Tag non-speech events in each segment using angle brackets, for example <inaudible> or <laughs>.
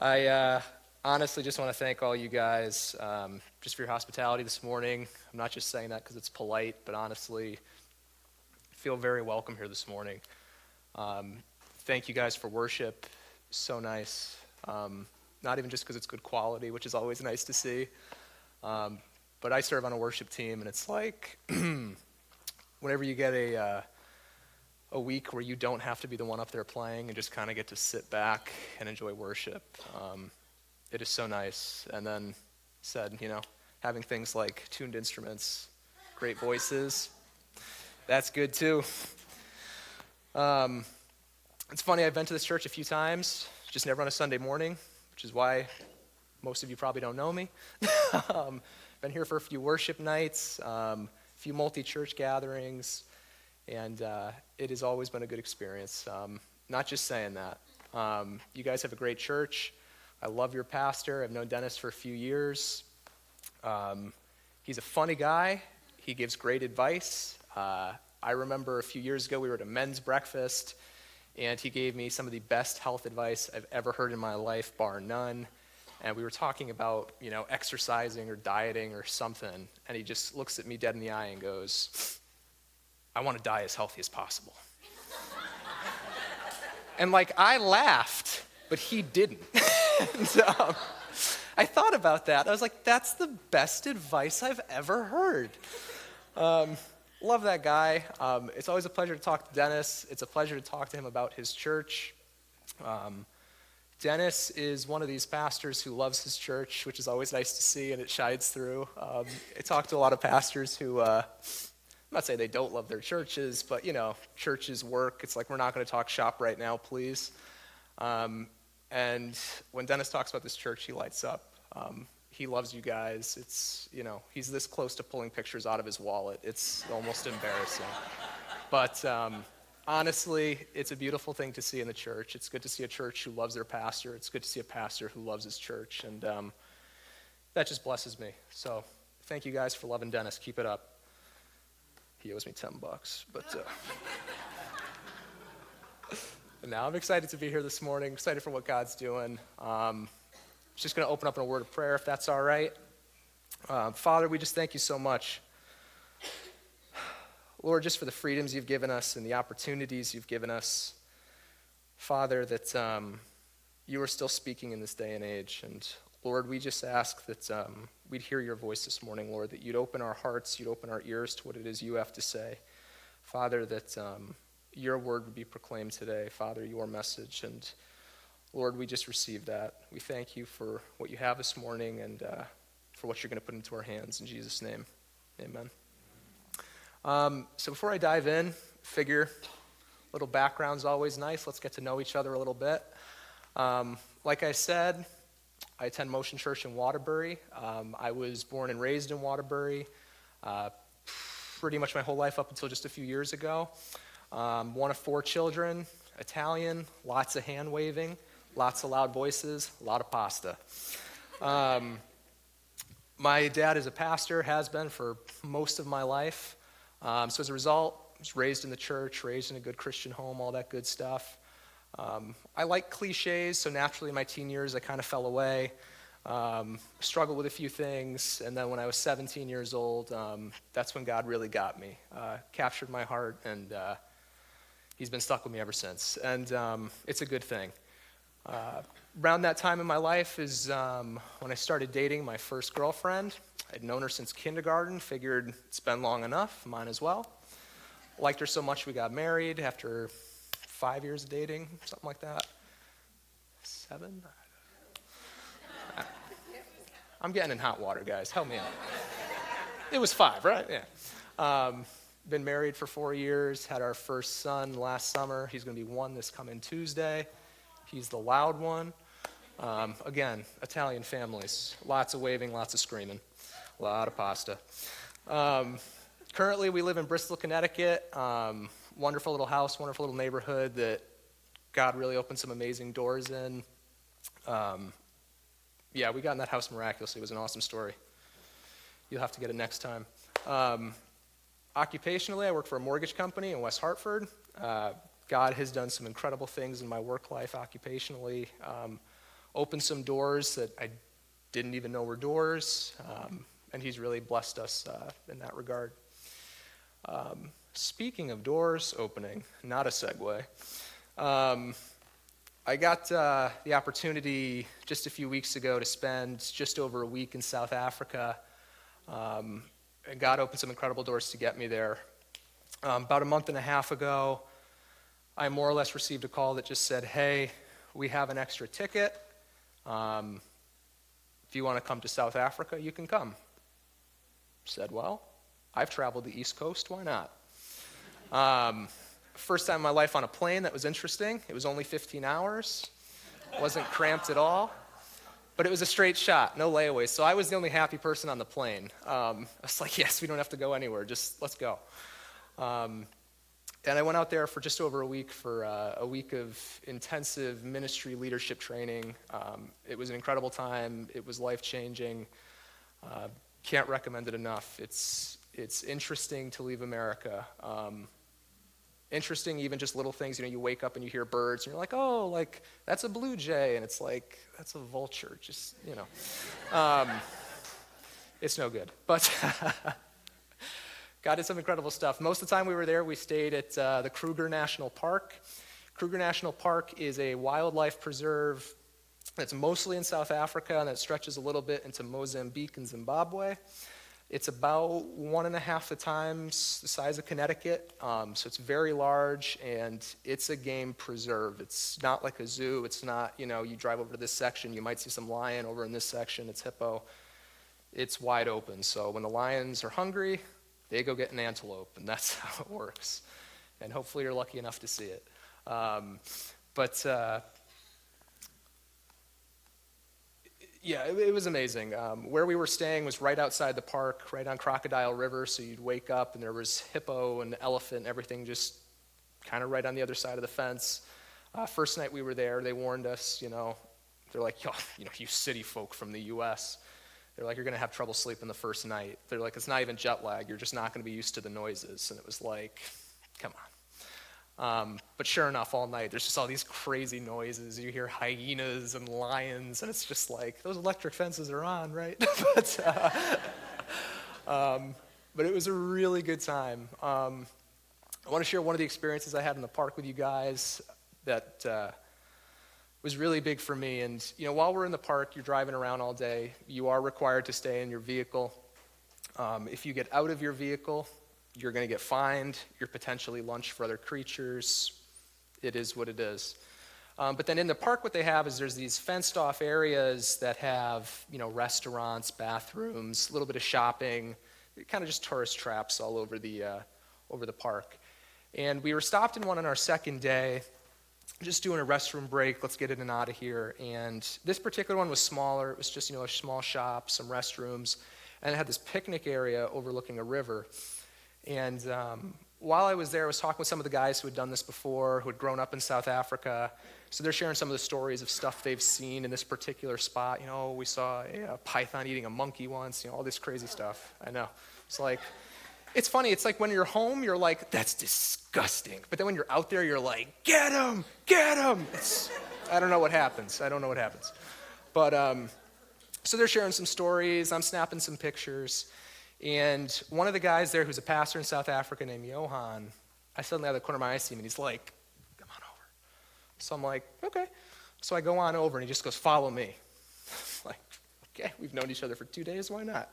I uh, honestly just want to thank all you guys um, just for your hospitality this morning. I'm not just saying that because it's polite, but honestly, I feel very welcome here this morning. Um, thank you guys for worship. So nice. Um, not even just because it's good quality, which is always nice to see. Um, but I serve on a worship team, and it's like <clears throat> whenever you get a uh, a week where you don't have to be the one up there playing and just kind of get to sit back and enjoy worship. Um, it is so nice. And then said, you know, having things like tuned instruments, great voices, that's good too. Um, it's funny, I've been to this church a few times, just never on a Sunday morning, which is why most of you probably don't know me. <laughs> um, been here for a few worship nights, um, a few multi church gatherings, and uh, it has always been a good experience. Um, not just saying that. Um, you guys have a great church. I love your pastor. I've known Dennis for a few years. Um, he's a funny guy. He gives great advice. Uh, I remember a few years ago we were at a men's breakfast, and he gave me some of the best health advice I've ever heard in my life, bar none. And we were talking about, you know, exercising or dieting or something, and he just looks at me dead in the eye and goes, I want to die as healthy as possible. <laughs> and like, I laughed, but he didn't. <laughs> and, um, I thought about that. I was like, that's the best advice I've ever heard. Um, love that guy. Um, it's always a pleasure to talk to Dennis. It's a pleasure to talk to him about his church. Um, Dennis is one of these pastors who loves his church, which is always nice to see, and it shines through. Um, I talk to a lot of pastors who uh, I'm not saying they don't love their churches, but you know, churches work. It's like we're not going to talk shop right now, please. Um, and when Dennis talks about this church, he lights up. Um, he loves you guys. It's you know, he's this close to pulling pictures out of his wallet. It's almost embarrassing. But um, honestly, it's a beautiful thing to see in the church. It's good to see a church who loves their pastor. It's good to see a pastor who loves his church, and um, that just blesses me. So, thank you guys for loving Dennis. Keep it up. He owes me 10 bucks. But uh, <laughs> now I'm excited to be here this morning, excited for what God's doing. Um, just going to open up in a word of prayer, if that's all right. Uh, Father, we just thank you so much. Lord, just for the freedoms you've given us and the opportunities you've given us. Father, that um, you are still speaking in this day and age. And Lord, we just ask that um, we'd hear your voice this morning, Lord, that you'd open our hearts, you'd open our ears to what it is you have to say. Father, that um, your word would be proclaimed today. Father, your message. And Lord, we just receive that. We thank you for what you have this morning and uh, for what you're going to put into our hands. In Jesus' name, amen. Um, so before I dive in, figure little background's always nice. Let's get to know each other a little bit. Um, like I said, I attend Motion Church in Waterbury. Um, I was born and raised in Waterbury uh, pretty much my whole life up until just a few years ago. Um, one of four children, Italian, lots of hand waving, lots of loud voices, a lot of pasta. Um, my dad is a pastor, has been for most of my life. Um, so as a result, I was raised in the church, raised in a good Christian home, all that good stuff. Um, I like cliches, so naturally in my teen years I kind of fell away. Um, struggled with a few things, and then when I was 17 years old, um, that's when God really got me, uh, captured my heart, and uh, He's been stuck with me ever since. And um, it's a good thing. Uh, around that time in my life is um, when I started dating my first girlfriend. I'd known her since kindergarten, figured it's been long enough, mine as well. Liked her so much we got married after five years of dating, something like that. Seven? I'm getting in hot water, guys. Help me out. It was five, right? Yeah. Um, been married for four years, had our first son last summer. He's going to be one this coming Tuesday. He's the loud one. Um, again, Italian families. Lots of waving, lots of screaming, a lot of pasta. Um, currently, we live in Bristol, Connecticut. Um, wonderful little house, wonderful little neighborhood that God really opened some amazing doors in. Um, yeah, we got in that house miraculously. It was an awesome story. You'll have to get it next time. Um, occupationally, I work for a mortgage company in West Hartford. Uh, God has done some incredible things in my work life occupationally. Um, opened some doors that I didn't even know were doors, um, and He's really blessed us uh, in that regard. Um, speaking of doors opening, not a segue. Um, I got uh, the opportunity just a few weeks ago to spend just over a week in South Africa. Um, and God opened some incredible doors to get me there. Um, about a month and a half ago, I more or less received a call that just said, Hey, we have an extra ticket. Um, if you want to come to South Africa, you can come. Said, Well, I've traveled the East Coast, why not? Um, first time in my life on a plane, that was interesting. It was only 15 hours, wasn't cramped at all. But it was a straight shot, no layaways. So I was the only happy person on the plane. Um, I was like, yes, we don't have to go anywhere, just let's go. Um, and I went out there for just over a week for uh, a week of intensive ministry leadership training. Um, it was an incredible time. It was life changing. Uh, can't recommend it enough. It's it's interesting to leave America. Um, interesting, even just little things. You know, you wake up and you hear birds, and you're like, oh, like that's a blue jay, and it's like that's a vulture. Just you know, um, it's no good. But <laughs> God did some incredible stuff. Most of the time we were there, we stayed at uh, the Kruger National Park. Kruger National Park is a wildlife preserve that's mostly in South Africa and that stretches a little bit into Mozambique and Zimbabwe. It's about one and a half the times the size of Connecticut, um, so it's very large and it's a game preserve. It's not like a zoo. It's not, you know, you drive over to this section, you might see some lion over in this section, it's hippo. It's wide open. So when the lions are hungry, they go get an antelope, and <laughs> that's how it works. And hopefully you're lucky enough to see it. Um, but uh, yeah, it, it, was amazing. Um, where we were staying was right outside the park, right on Crocodile River. So you'd wake up and there was hippo and elephant and everything just kind of right on the other side of the fence. Uh, first night we were there, they warned us, you know, they're like, Yo, you know, you city folk from the U.S. They're like, you're going to have trouble sleeping the first night. They're like, it's not even jet lag. You're just not going to be used to the noises. And it was like, come on. Um, but sure enough, all night, there's just all these crazy noises. You hear hyenas and lions, and it's just like, those electric fences are on, right? <laughs> but, uh, <laughs> um, but it was a really good time. Um, I want to share one of the experiences I had in the park with you guys that uh, was really big for me. And, you know, while we're in the park, you're driving around all day, you are required to stay in your vehicle. Um, if you get out of your vehicle, you're going to get fined. You're potentially lunch for other creatures. It is what it is. Um, but then in the park, what they have is there's these fenced off areas that have, you know, restaurants, bathrooms, a little bit of shopping, kind of just tourist traps all over the, uh, over the park. And we were stopped in one on our second day, just doing a restroom break. Let's get in and out of here. And this particular one was smaller. It was just, you know, a small shop, some restrooms, and it had this picnic area overlooking a river. And um, while I was there, I was talking with some of the guys who had done this before, who had grown up in South Africa. So they're sharing some of the stories of stuff they've seen in this particular spot. You know, we saw a, a python eating a monkey once, you know, all this crazy stuff. I know. It's like, it's funny. It's like when you're home, you're like, that's disgusting. But then when you're out there, you're like, get him, get him. It's, I don't know what happens. I don't know what happens. But um, so they're sharing some stories. I'm snapping some pictures. And one of the guys there who's a pastor in South Africa named Johan, I suddenly out of the corner of my eye see him and he's like, come on over. So I'm like, okay. So I go on over and he just goes, follow me. <laughs> like, okay, we've known each other for two days, why not?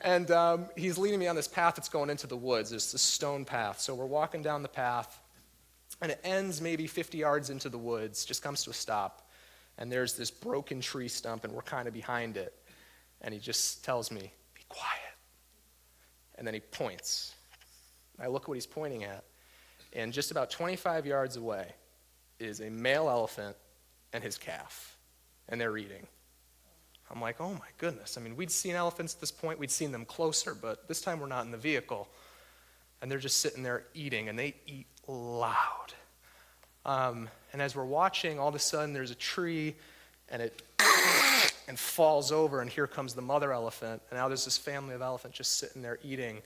and um, he's leading me on this path that's going into the woods. It's this stone path. So we're walking down the path and it ends maybe 50 yards into the woods, just comes to a stop. And there's this broken tree stump and we're kind of behind it. And he just tells me, be quiet and then he points. I look what he's pointing at, and just about 25 yards away is a male elephant and his calf, and they're eating. I'm like, oh my goodness. I mean, we'd seen elephants at this point, we'd seen them closer, but this time we're not in the vehicle. And they're just sitting there eating, and they eat loud. Um, and as we're watching, all of a sudden there's a tree, and it and falls over, and here comes the mother elephant. And now there's this family of elephants just sitting there eating. And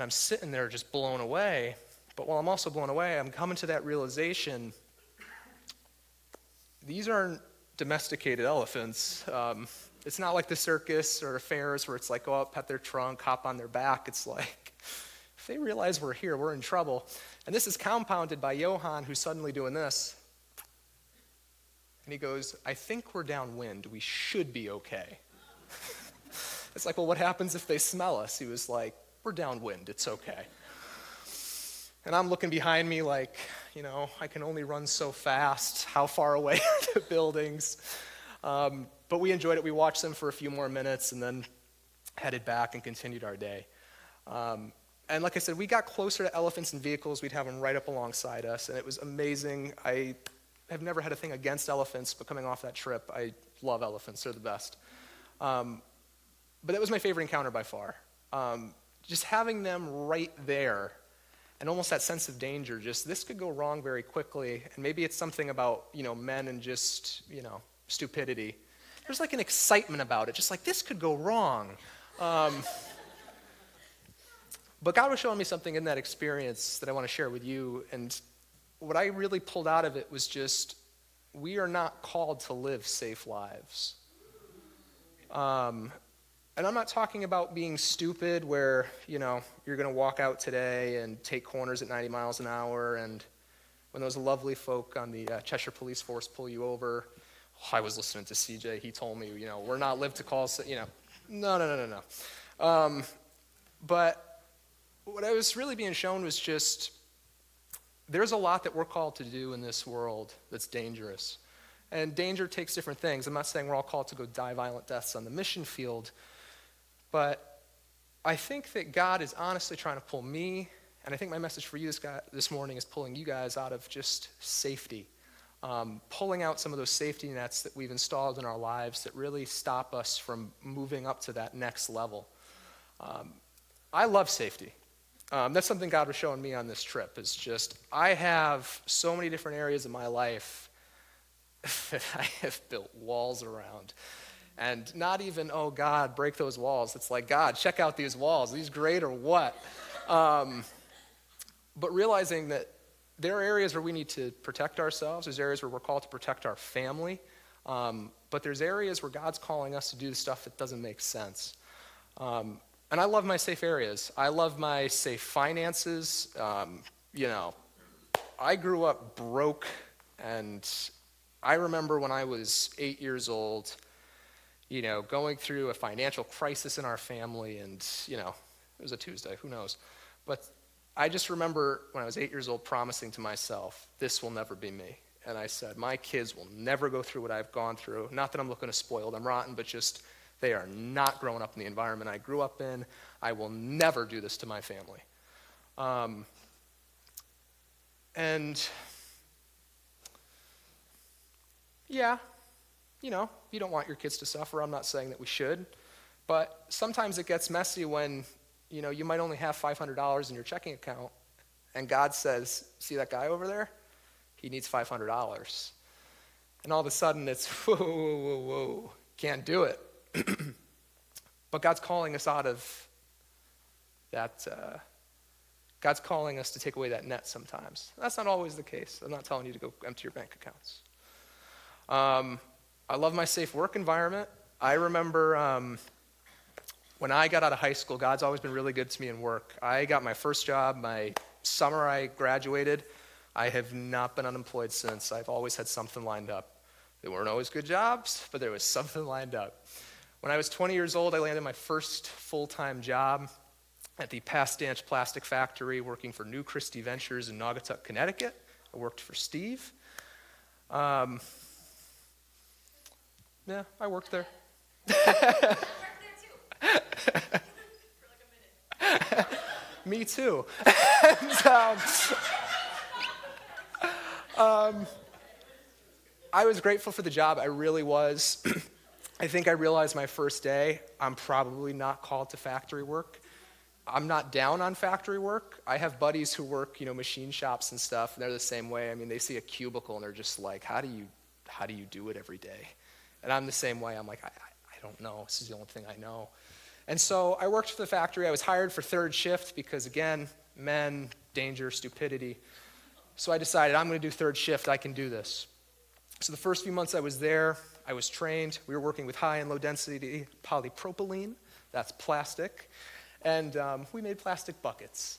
I'm sitting there just blown away. But while I'm also blown away, I'm coming to that realization these aren't domesticated elephants. Um, it's not like the circus or fairs where it's like go out, pet their trunk, hop on their back. It's like <laughs> if they realize we're here, we're in trouble. And this is compounded by Johan, who's suddenly doing this. And he goes, I think we're downwind. We should be okay. <laughs> it's like, well, what happens if they smell us? He was like, we're downwind. It's okay. And I'm looking behind me like, you know, I can only run so fast. How far away <laughs> are the buildings? Um, but we enjoyed it. We watched them for a few more minutes and then headed back and continued our day. Um, and like I said, we got closer to elephants and vehicles. We'd have them right up alongside us, and it was amazing. I have never had a thing against elephants, but coming off that trip, I love elephants. They're the best. Um, but that was my favorite encounter by far. Um, just having them right there and almost that sense of danger just this could go wrong very quickly and maybe it's something about you know men and just you know stupidity there's like an excitement about it just like this could go wrong um, but god was showing me something in that experience that i want to share with you and what i really pulled out of it was just we are not called to live safe lives. Um, and I'm not talking about being stupid where, you know, you're going to walk out today and take corners at 90 miles an hour and when those lovely folk on the uh, Cheshire Police Force pull you over, oh, I was listening to CJ, he told me, you know, we're not live to call, you know, no, no, no, no, no. Um, but what I was really being shown was just there's a lot that we're called to do in this world that's dangerous. And danger takes different things. I'm not saying we're all called to go die violent deaths on the mission field, but I think that God is honestly trying to pull me, and I think my message for you this, guy, this morning is pulling you guys out of just safety. Um, pulling out some of those safety nets that we've installed in our lives that really stop us from moving up to that next level. Um, I love safety. Um, that's something God was showing me on this trip. Is just I have so many different areas of my life that <laughs> I have built walls around. And not even, oh, God, break those walls. It's like, God, check out these walls. These great or what? Um, but realizing that there are areas where we need to protect ourselves, there's areas where we're called to protect our family, um, but there's areas where God's calling us to do the stuff that doesn't make sense. Um, and I love my safe areas. I love my safe finances. Um, you know, I grew up broke, and I remember when I was eight years old, you know, going through a financial crisis in our family, and, you know, it was a Tuesday, who knows. But I just remember when I was eight years old promising to myself, this will never be me. And I said, my kids will never go through what I've gone through. Not that I'm looking to spoil them rotten, but just they are not growing up in the environment I grew up in. I will never do this to my family. Um, and yeah, you know, you don't want your kids to suffer. I'm not saying that we should. But sometimes it gets messy when, you know, you might only have $500 in your checking account and God says, see that guy over there? He needs $500. And all of a sudden it's, <laughs> whoa, whoa, whoa, whoa, can't do it. <clears throat> but God's calling us out of that. Uh, God's calling us to take away that net sometimes. That's not always the case. I'm not telling you to go empty your bank accounts. Um, I love my safe work environment. I remember um, when I got out of high school, God's always been really good to me in work. I got my first job my summer I graduated. I have not been unemployed since. I've always had something lined up. They weren't always good jobs, but there was something lined up. When I was 20 years old, I landed my first full time job at the Pastanch Plastic Factory working for New Christie Ventures in Naugatuck, Connecticut. I worked for Steve. Um, yeah, I worked there. <laughs> Me too. <laughs> and, um, um, I was grateful for the job. I really was. I think I realized my first day, I'm probably not called to factory work. I'm not down on factory work. I have buddies who work, you know, machine shops and stuff, and they're the same way. I mean, they see a cubicle and they're just like, how do you, how do you do it every day? And I'm the same way. I'm like, I, I, don't know. This is the only thing I know. And so I worked for the factory. I was hired for third shift because, again, men, danger, stupidity. So I decided I'm going to do third shift. I can do this. So the first few months I was there, I was trained. We were working with high and low density polypropylene, that's plastic, and um, we made plastic buckets.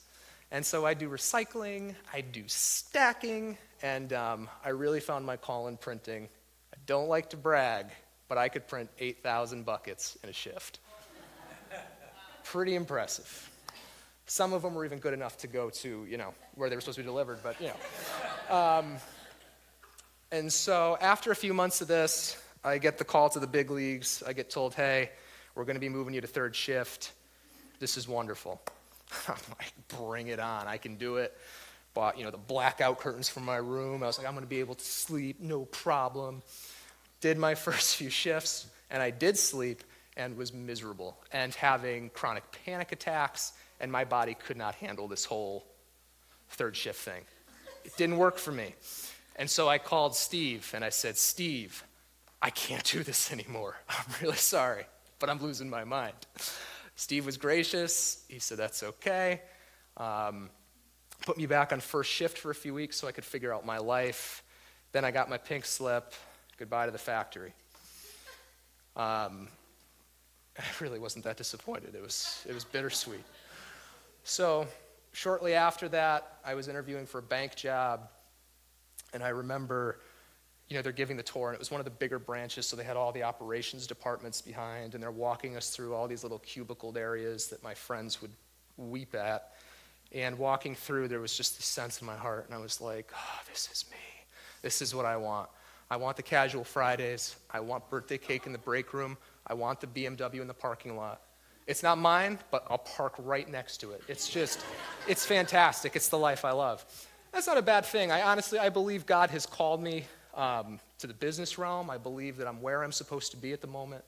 And so I do recycling, I do stacking, and um, I really found my call in printing. I don't like to brag, but I could print 8,000 buckets in a shift. Pretty impressive. Some of them were even good enough to go to, you know, where they were supposed to be delivered, but, you know. Um, and so after a few months of this, I get the call to the big leagues. I get told, hey, we're going to be moving you to third shift. This is wonderful. <laughs> I'm like, bring it on. I can do it. Bought, you know, the blackout curtains from my room. I was like, I'm going to be able to sleep, no problem. Did my <laughs> first few shifts, and I did sleep and was miserable and having chronic panic attacks, and my body could not handle this whole third shift thing. It didn't work for me. And so I called Steve and I said, Steve, I can't do this anymore. <laughs> I'm really sorry, but I'm losing my mind. Steve was gracious. He said, That's okay. Um, put me back on first shift for a few weeks so I could figure out my life. Then I got my pink slip. Goodbye to the factory. Um, <laughs> I really wasn't that disappointed. It was, it was bittersweet. So, shortly after that, I was interviewing for a bank job, and I remember you know, they're giving the tour, and it was one of the bigger branches, so they had all the operations departments behind, and they're walking us through all these little cubicled areas that my friends would weep at. And walking through, there was just this sense in my heart, and I was like, oh, this is me. This is what I want. I want the casual Fridays. I want birthday cake in the break room. I want the BMW in the parking lot. It's not mine, but I'll park right next to it. It's just, it's fantastic. It's the life I love. That's not a bad thing. I honestly, I believe God has called me um, to the business realm. I believe that I'm where I'm supposed to be at the moment.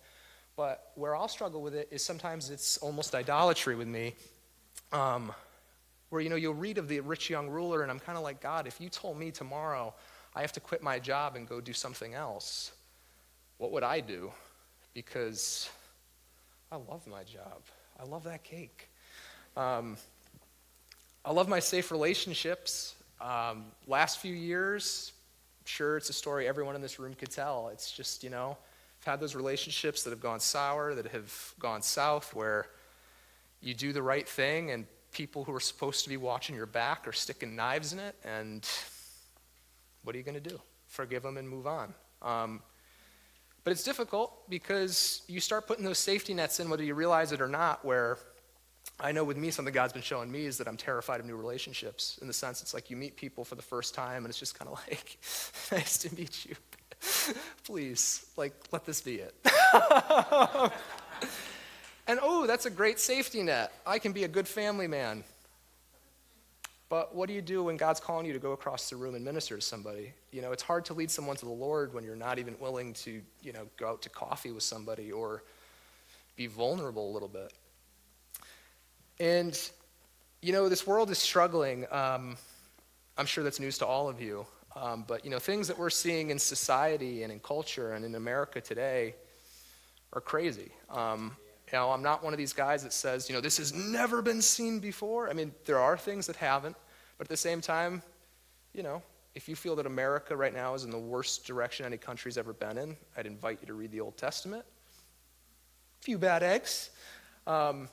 But where I'll struggle with it is sometimes it's almost idolatry with me. Um, where, you know, you'll read of the rich young ruler, and I'm kind of like, God, if you told me tomorrow I have to quit my job and go do something else, what would I do? Because I love my job. I love that cake. Um, I love my safe relationships. Um, last few years, sure it's a story everyone in this room could tell. It's just, you know, I've had those relationships that have gone sour, that have gone south, where you do the right thing and people who are supposed to be watching your back are sticking knives in it, and what are you going to do? Forgive them and move on. Um, but it's difficult because you start putting those safety nets in, whether you realize it or not, where I know with me, something God's been showing me is that I'm terrified of new relationships. In the sense, it's like you meet people for the first time, and it's just kind of like, <laughs> nice to meet you. <laughs> Please, like, let this be it. <laughs> and oh, that's a great safety net. I can be a good family man. But what do you do when God's calling you to go across the room and minister to somebody? You know, it's hard to lead someone to the Lord when you're not even willing to, you know, go out to coffee with somebody or be vulnerable a little bit. And, you know, this world is struggling. Um, I'm sure that's news to all of you. Um, but, you know, things that we're seeing in society and in culture and in America today are crazy. Um, you know, I'm not one of these guys that says, you know, this has never been seen before. I mean, there are things that haven't. But at the same time, you know, if you feel that America right now is in the worst direction any country's ever been in, I'd invite you to read the Old Testament. A few bad eggs. Um,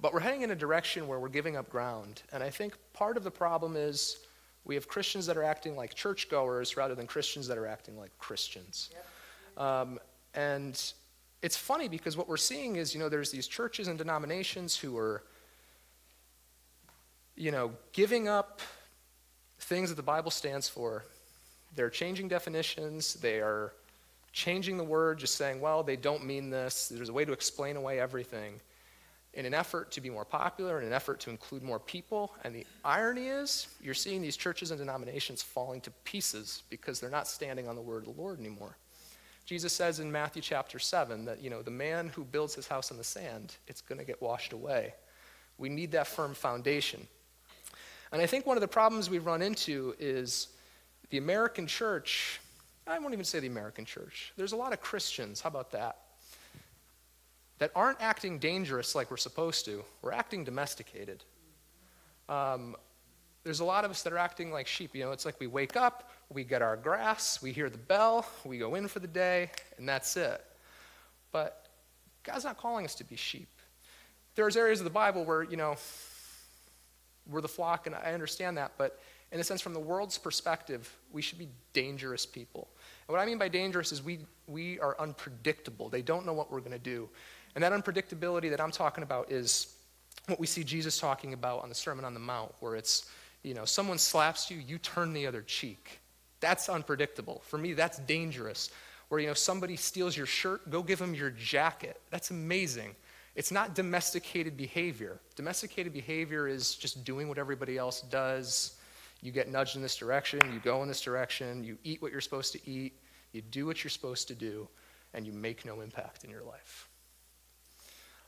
but we're heading in a direction where we're giving up ground. And I think part of the problem is we have Christians that are acting like churchgoers rather than Christians that are acting like Christians. Yep. Um, and it's funny because what we're seeing is, you know, there's these churches and denominations who are, you know, giving up things that the Bible stands for. They're changing definitions. They are changing the word, just saying, well, they don't mean this. There's a way to explain away everything in an effort to be more popular, in an effort to include more people. And the irony is, you're seeing these churches and denominations falling to pieces because they're not standing on the word of the Lord anymore. Jesus says in Matthew chapter 7 that, you know, the man who builds his house on the sand, it's going to get washed away. We need that firm foundation. And I think one of the problems we run into is the American church, I won't even say the American church. There's a lot of Christians, how about that? That aren't acting dangerous like we're supposed to. We're acting domesticated. Um, there's a lot of us that are acting like sheep. You know, it's like we wake up, we get our grass, we hear the bell, we go in for the day, and that's it. But God's not calling us to be sheep. There's areas of the Bible where, you know, we're the flock, and I understand that, but in a sense, from the world's perspective, we should be dangerous people. And what I mean by dangerous is we, we are unpredictable. They don't know what we're going to do. And that unpredictability that I'm talking about is what we see Jesus talking about on the Sermon on the Mount, where it's, you know, someone slaps you, you turn the other cheek. That's unpredictable. For me, that's dangerous. Where, you know, somebody steals your shirt, go give them your jacket. That's amazing. It's not domesticated behavior. Domesticated behavior is just doing what everybody else does. You get nudged in this direction, you go in this direction, you eat what you're supposed to eat, you do what you're supposed to do, and you make no impact in your life.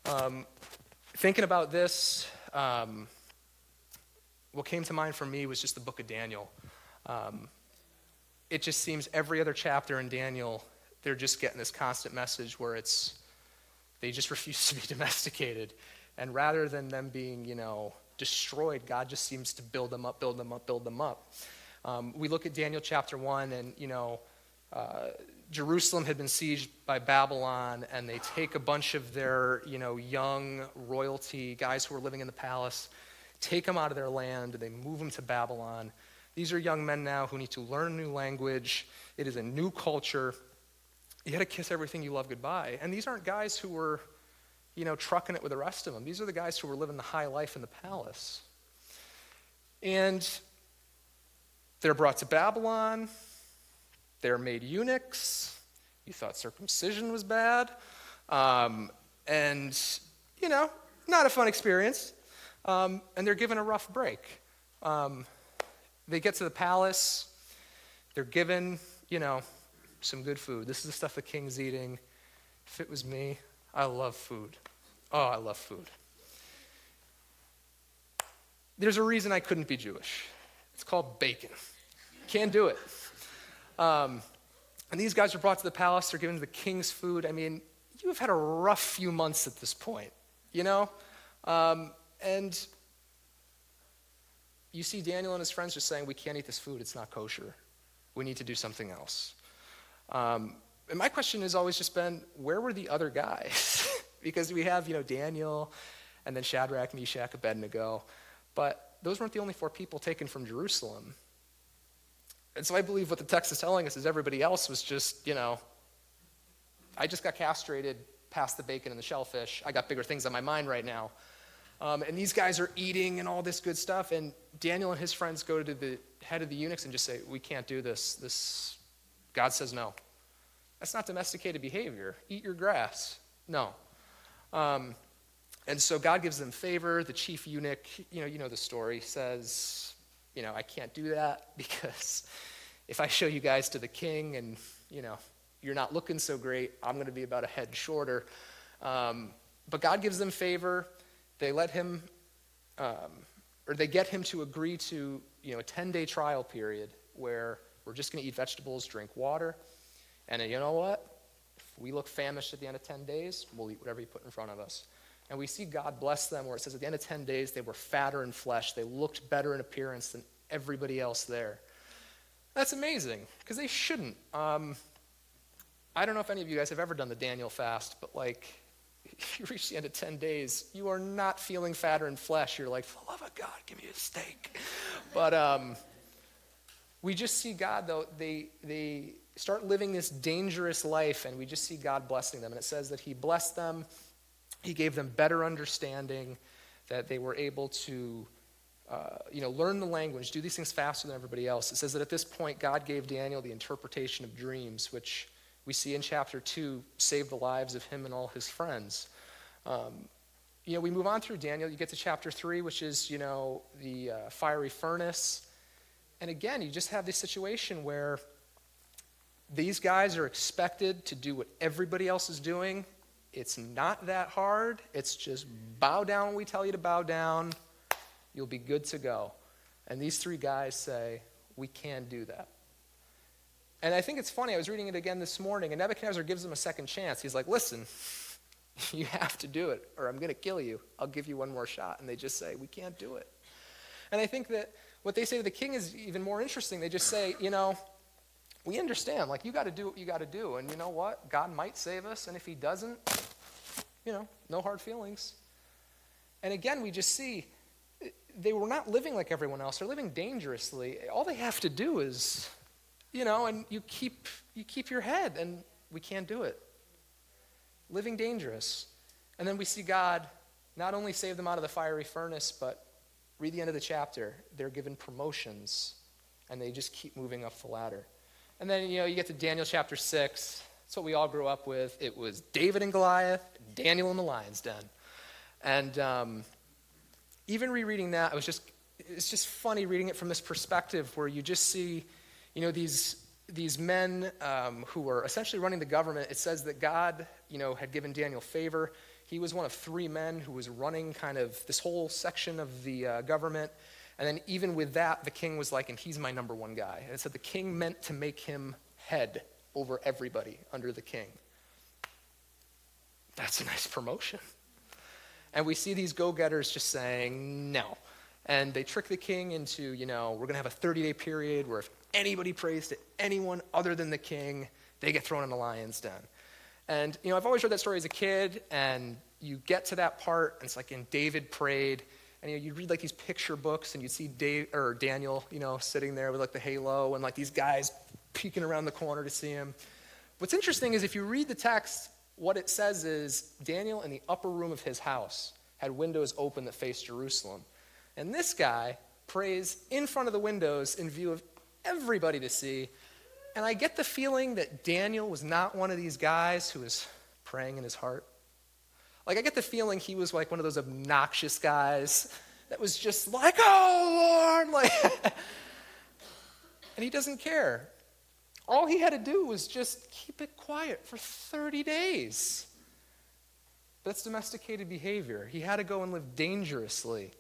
Um, thinking about this, um, what came to mind for me was just the book of Daniel. Um, it just seems every other chapter in Daniel, they're just getting this constant message where it's they just <laughs> refuse to be domesticated. And rather than them being, you know, destroyed, God just seems to build them up, build them up, build them up. Um, we look at Daniel chapter 1, and, you know, uh, Jerusalem had been sieged by Babylon, and they take a bunch of their, you know, young royalty, guys who were living in the palace, take them out of their land, and they move them to Babylon. These are young men now who need to learn a new language. It is a new culture. You had to kiss everything you love goodbye. And these aren't guys who were, you know, trucking it with the rest of them. These are the guys who were living the high life in the palace. And they're brought to Babylon. They're made eunuchs. You thought circumcision was bad. Um, and, you know, not a fun experience. Um, and they're given a rough break. Um, they get to the palace. They're given, you know, some good food. This is the stuff the king's eating. If it was me, I love food. Oh, I love food. There's a reason I couldn't be Jewish. It's called bacon. Can't do it. Um, and these guys are brought to the palace. They're given the king's food. I mean, you have had a rough few months at this point, you know? Um, and you see Daniel and his friends just saying, We can't eat this food. It's not kosher. We need to do something else. Um, and my question has always just been, where were the other guys? <laughs> because we have, you know, Daniel and then Shadrach, Meshach, Abednego. But those weren't the only four people taken from Jerusalem. And so I believe what the text is telling us is everybody else was just, you know, I just got castrated past the bacon and the shellfish. I got bigger things on my mind right now. Um, and these guys are eating and all this good stuff. And Daniel and his friends go to the head of the eunuchs and just say, We can't do this. This God says no. That's not domesticated behavior. Eat your grass. No. Um, and so God gives them favor. The chief eunuch, you know, you know the story, says, you know, I can't do that <laughs> because if I show you guys to the king and, you know, you're not looking so great, I'm going to be about a head shorter. Um, but God gives them favor. They let him, um, or they get him to agree to, you know, a 10 day trial period where we're just going to eat vegetables, drink water. And you know what? If we look famished at the end of 10 days, we'll eat whatever you put in front of us. And we see God bless them where it says at the end of 10 days, they were fatter in flesh. They looked better in appearance than everybody else there. That's amazing because they shouldn't. Um, I don't know if any of you guys have ever done the Daniel fast, but like, <laughs> you reach the end of 10 days, you are not feeling fatter in flesh. You're like, for the love of God, give me a steak. But, um, we just see God, though, they, they start living this dangerous life, and we just see God blessing them. And it says that He blessed them, He gave them better understanding, that they were able to. Uh, you know, learn the language, do these things faster than everybody else. It says that at this point, God gave Daniel the interpretation of dreams, which we see in chapter 2 saved the lives of him and all his friends. Um, you know, we move on through Daniel. You get to chapter 3, which is, you know, the uh, fiery furnace. And again, you just have this situation where these guys are expected to do what everybody else is doing. It's not that hard. It's just bow down when we tell you to bow down. You'll be good to go. And these three guys say, We can do that. And I think it's funny. I was reading it again this morning, and Nebuchadnezzar gives them a second chance. He's like, Listen, <laughs> you have to do it, or I'm going to kill you. I'll give you one more shot. And they just say, We can't do it. And I think that what they say to the king is even more interesting. They just say, you know, we understand, like, you got to do what you got to do. And you know what? God might save us, and if He doesn't, you know, no hard feelings. And again, we just see they were not living like everyone else. They're living dangerously. All they have to do is, you know, and you keep you keep your head, and we can't do it. Living dangerous. And then we see God not only save them out of the fiery furnace, but read the end of the chapter. They're given promotions, and they just keep moving up the ladder. And then, you know, you get to Daniel chapter 6. That's what we all grew up with. It was David and Goliath, Daniel in the lion's den. And um, even rereading that, it was just, it's just funny reading it from this perspective where you just see, you know, these, these men um, who were essentially running the government. It says that God, you know, had given Daniel favor. He was one of three men who was running kind of this whole section of the uh, government. And then, even with that, the king was like, and he's my number one guy. And it said the king meant to make him head over everybody under the king. That's a nice promotion. And we see these go getters just saying, no. And they trick the king into, you know, we're going to have a 30 day period where if anybody prays to anyone other than the king, they get thrown in the lion's den. And, you know, I've always heard that story as a kid, and you get to that part, and it's like, in David prayed, and you know, you'd read like these picture books, and you'd see Dave, or Daniel, you know, sitting there with like the halo, and like these guys peeking around the corner to see him. What's interesting is if you read the text, what it says is Daniel in the upper room of his house had windows open that faced Jerusalem. And this guy prays in front of the windows in view of everybody to see, and I get the feeling that Daniel was not one of these guys who was praying in his heart. Like, I get the feeling he was like one of those obnoxious guys that was just like, oh, Lord. <laughs> Like, and he doesn't care. All he had to do was just keep it quiet for 30 days. That's domesticated behavior. He had to go and live dangerously.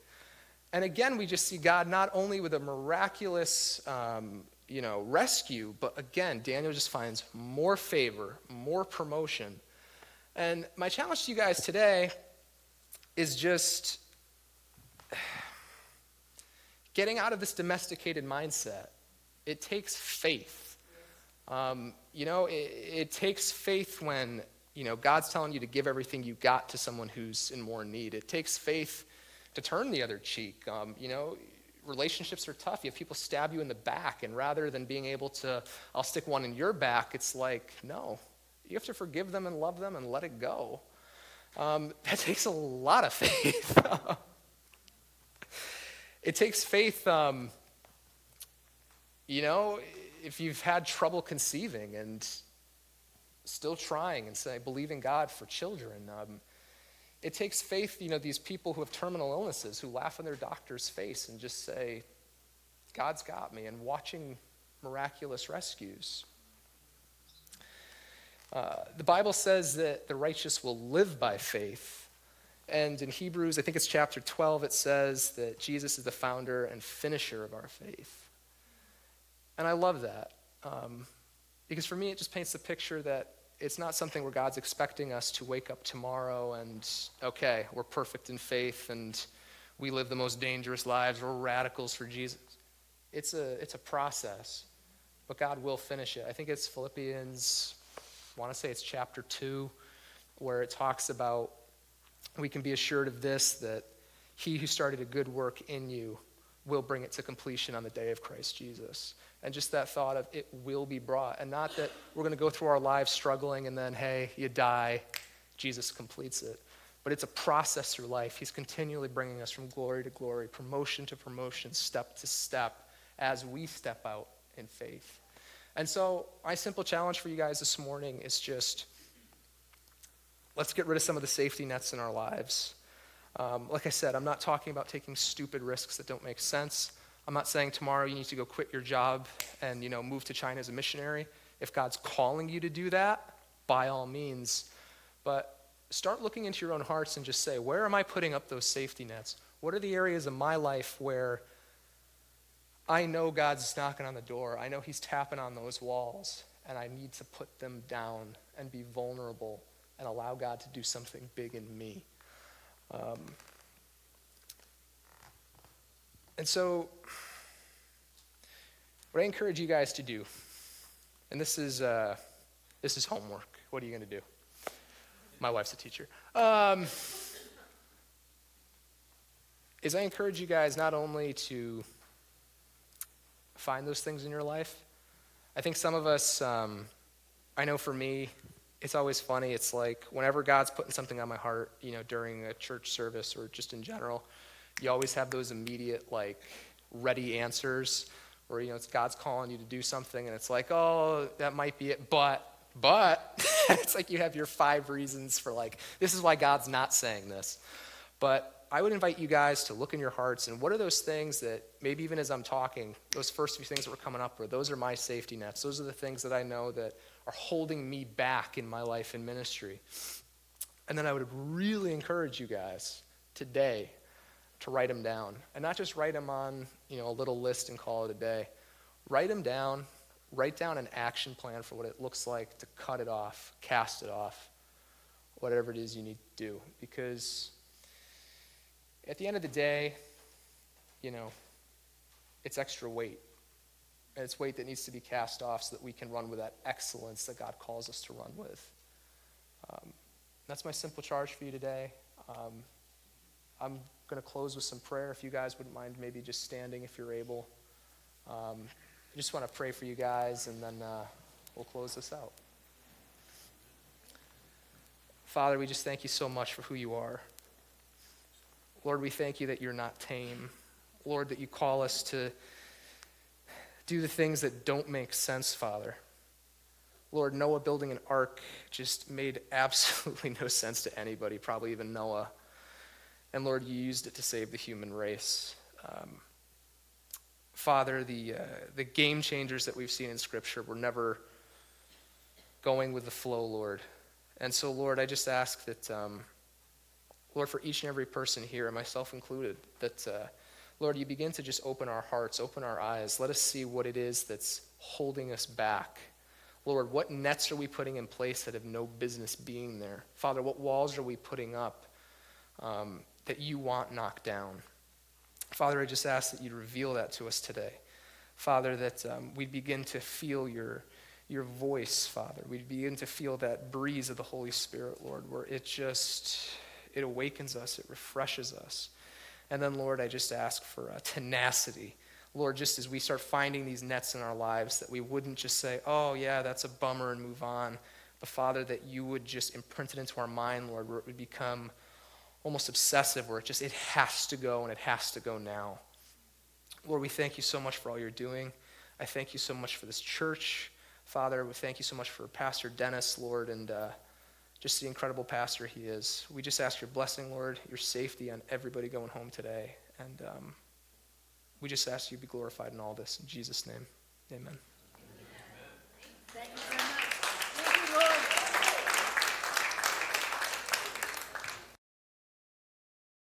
And again, we just see God not only with a miraculous um, you know, rescue. But again, Daniel just finds more favor, more promotion. And my challenge to you guys today is just getting out of this domesticated mindset. It takes faith. Um, you know, it, it takes faith when, you know, God's telling you to give everything you got to someone who's in more need. It takes faith to turn the other cheek. Um, you know, relationships are tough. You have people stab you in the back, and rather than being able to, I'll stick one in your back, it's like, no, you have to forgive them and love them and let it go. Um, <laughs> that takes a lot of faith. <laughs> it takes faith, um, you know, if you've had trouble conceiving and still trying and say, believing God for children. Um, it takes faith, you know, these people who have terminal illnesses who laugh in their doctor's face and just say, God's got me, and watching miraculous rescues. Uh, the Bible says that the righteous will live by faith. And in Hebrews, I think it's chapter 12, it says that Jesus is the founder and finisher of our faith. And I love that. Um, because for me, it just paints the picture that it's not something where God's expecting us to wake up tomorrow and, okay, we're perfect in faith and we live the most dangerous lives, we're radicals for Jesus. It's a, it's a process, but God will finish it. I think it's Philippians, want to say it's chapter 2, where it talks about we can be assured of this that he who started a good work in you will bring it to completion on the day of Christ Jesus and just that thought of it will be brought. And not that we're going to go through our lives struggling and then, hey, you die, Jesus completes it. But it's a process through life. He's continually bringing us from glory to glory, promotion to promotion, step to step, as we step out in faith. And so, my simple challenge for you guys this morning is just let's get rid of some of the safety nets in our lives. Um, like I said, I'm not talking about taking stupid risks that don't make sense. I'm not saying tomorrow you need to go quit your job and you know move to China as a missionary. If God's calling you to do that, by all means. But start looking into your own hearts and just say, where am I putting up those safety nets? What are the areas of my life where I know God's knocking on the door? I know He's tapping on those walls, and I need to put them down and be vulnerable and allow God to do something big in me. Um, and so, what I encourage you guys to do And this is, uh, this is homework. What are you going to do? My wife's a teacher. Um, is I encourage you guys not only to find those things in your life. I think some of us, um, I know for me, it's always funny. It's like whenever God's putting something on my heart, you know, during a church service or just in general, you always have those immediate, like, ready answers where, you know, it's God's calling you to do something and it's like, oh, that might be it, but, but, <laughs> it's like you have your five reasons for, like, this is why God's not saying this. But I would invite you guys to look in your hearts and what are those things that maybe even as I'm talking, those first few things that were coming up were those are my safety nets. Those are the things that I know that are holding me back in my life and ministry. And then I would really encourage you guys today to write them down. And not just write them on, you know, a little list and call it a day. Write them down. Write down an action plan for what it looks like to cut it off, cast it off, whatever it is you need to do. Because at the end of the day, you know, it's extra weight. And it's weight that needs to be cast off so that we can run with that excellence that God calls us to run with. Um, that's my simple charge for you today. Um, I'm going to close with some prayer. If you guys wouldn't mind maybe just standing if you're able. Um, I just want to pray for you guys, and then uh, we'll close this out. Father, we just thank you so much for who you are. Lord, we thank you that you're not tame. Lord, that you call us to do the things that don't make sense, Father. Lord, Noah building an ark just made <laughs> absolutely no sense to anybody, probably even Noah. And Lord, you used it to save the human race. Um, Father, the, uh, the game changers that we've seen in Scripture were never going with the flow, Lord. And so, Lord, I just ask that. Um, Lord, for each and every person here, and myself included, that, uh, Lord, you begin to just open our hearts, open our eyes. Let us see what it is that's holding us back. Lord, what nets are we putting in place that have no business being there? Father, what walls are we putting up um, that you want knocked down? Father, I just ask that you reveal that to us today. Father, that um, we begin to feel your, your voice, Father. We begin to feel that breeze of the Holy Spirit, Lord, where it just it awakens us, it refreshes us. And then, Lord, I just ask for uh, tenacity. Lord, just as we start finding these nets in our lives, that we wouldn't just say, oh, yeah, that's a bummer and move on. But, Father, that you would just imprint it into our mind, Lord, where it would become almost obsessive, where it just, it has to go and it has to go now. Lord, we thank you so much for all you're doing. I thank you so much for this church. Father, we thank you so much for Pastor Dennis, Lord, and uh, just the incredible pastor he is. We just ask your blessing, Lord, your safety on everybody going home today. And um, we just ask you be glorified in all this. In Jesus' name, amen. amen.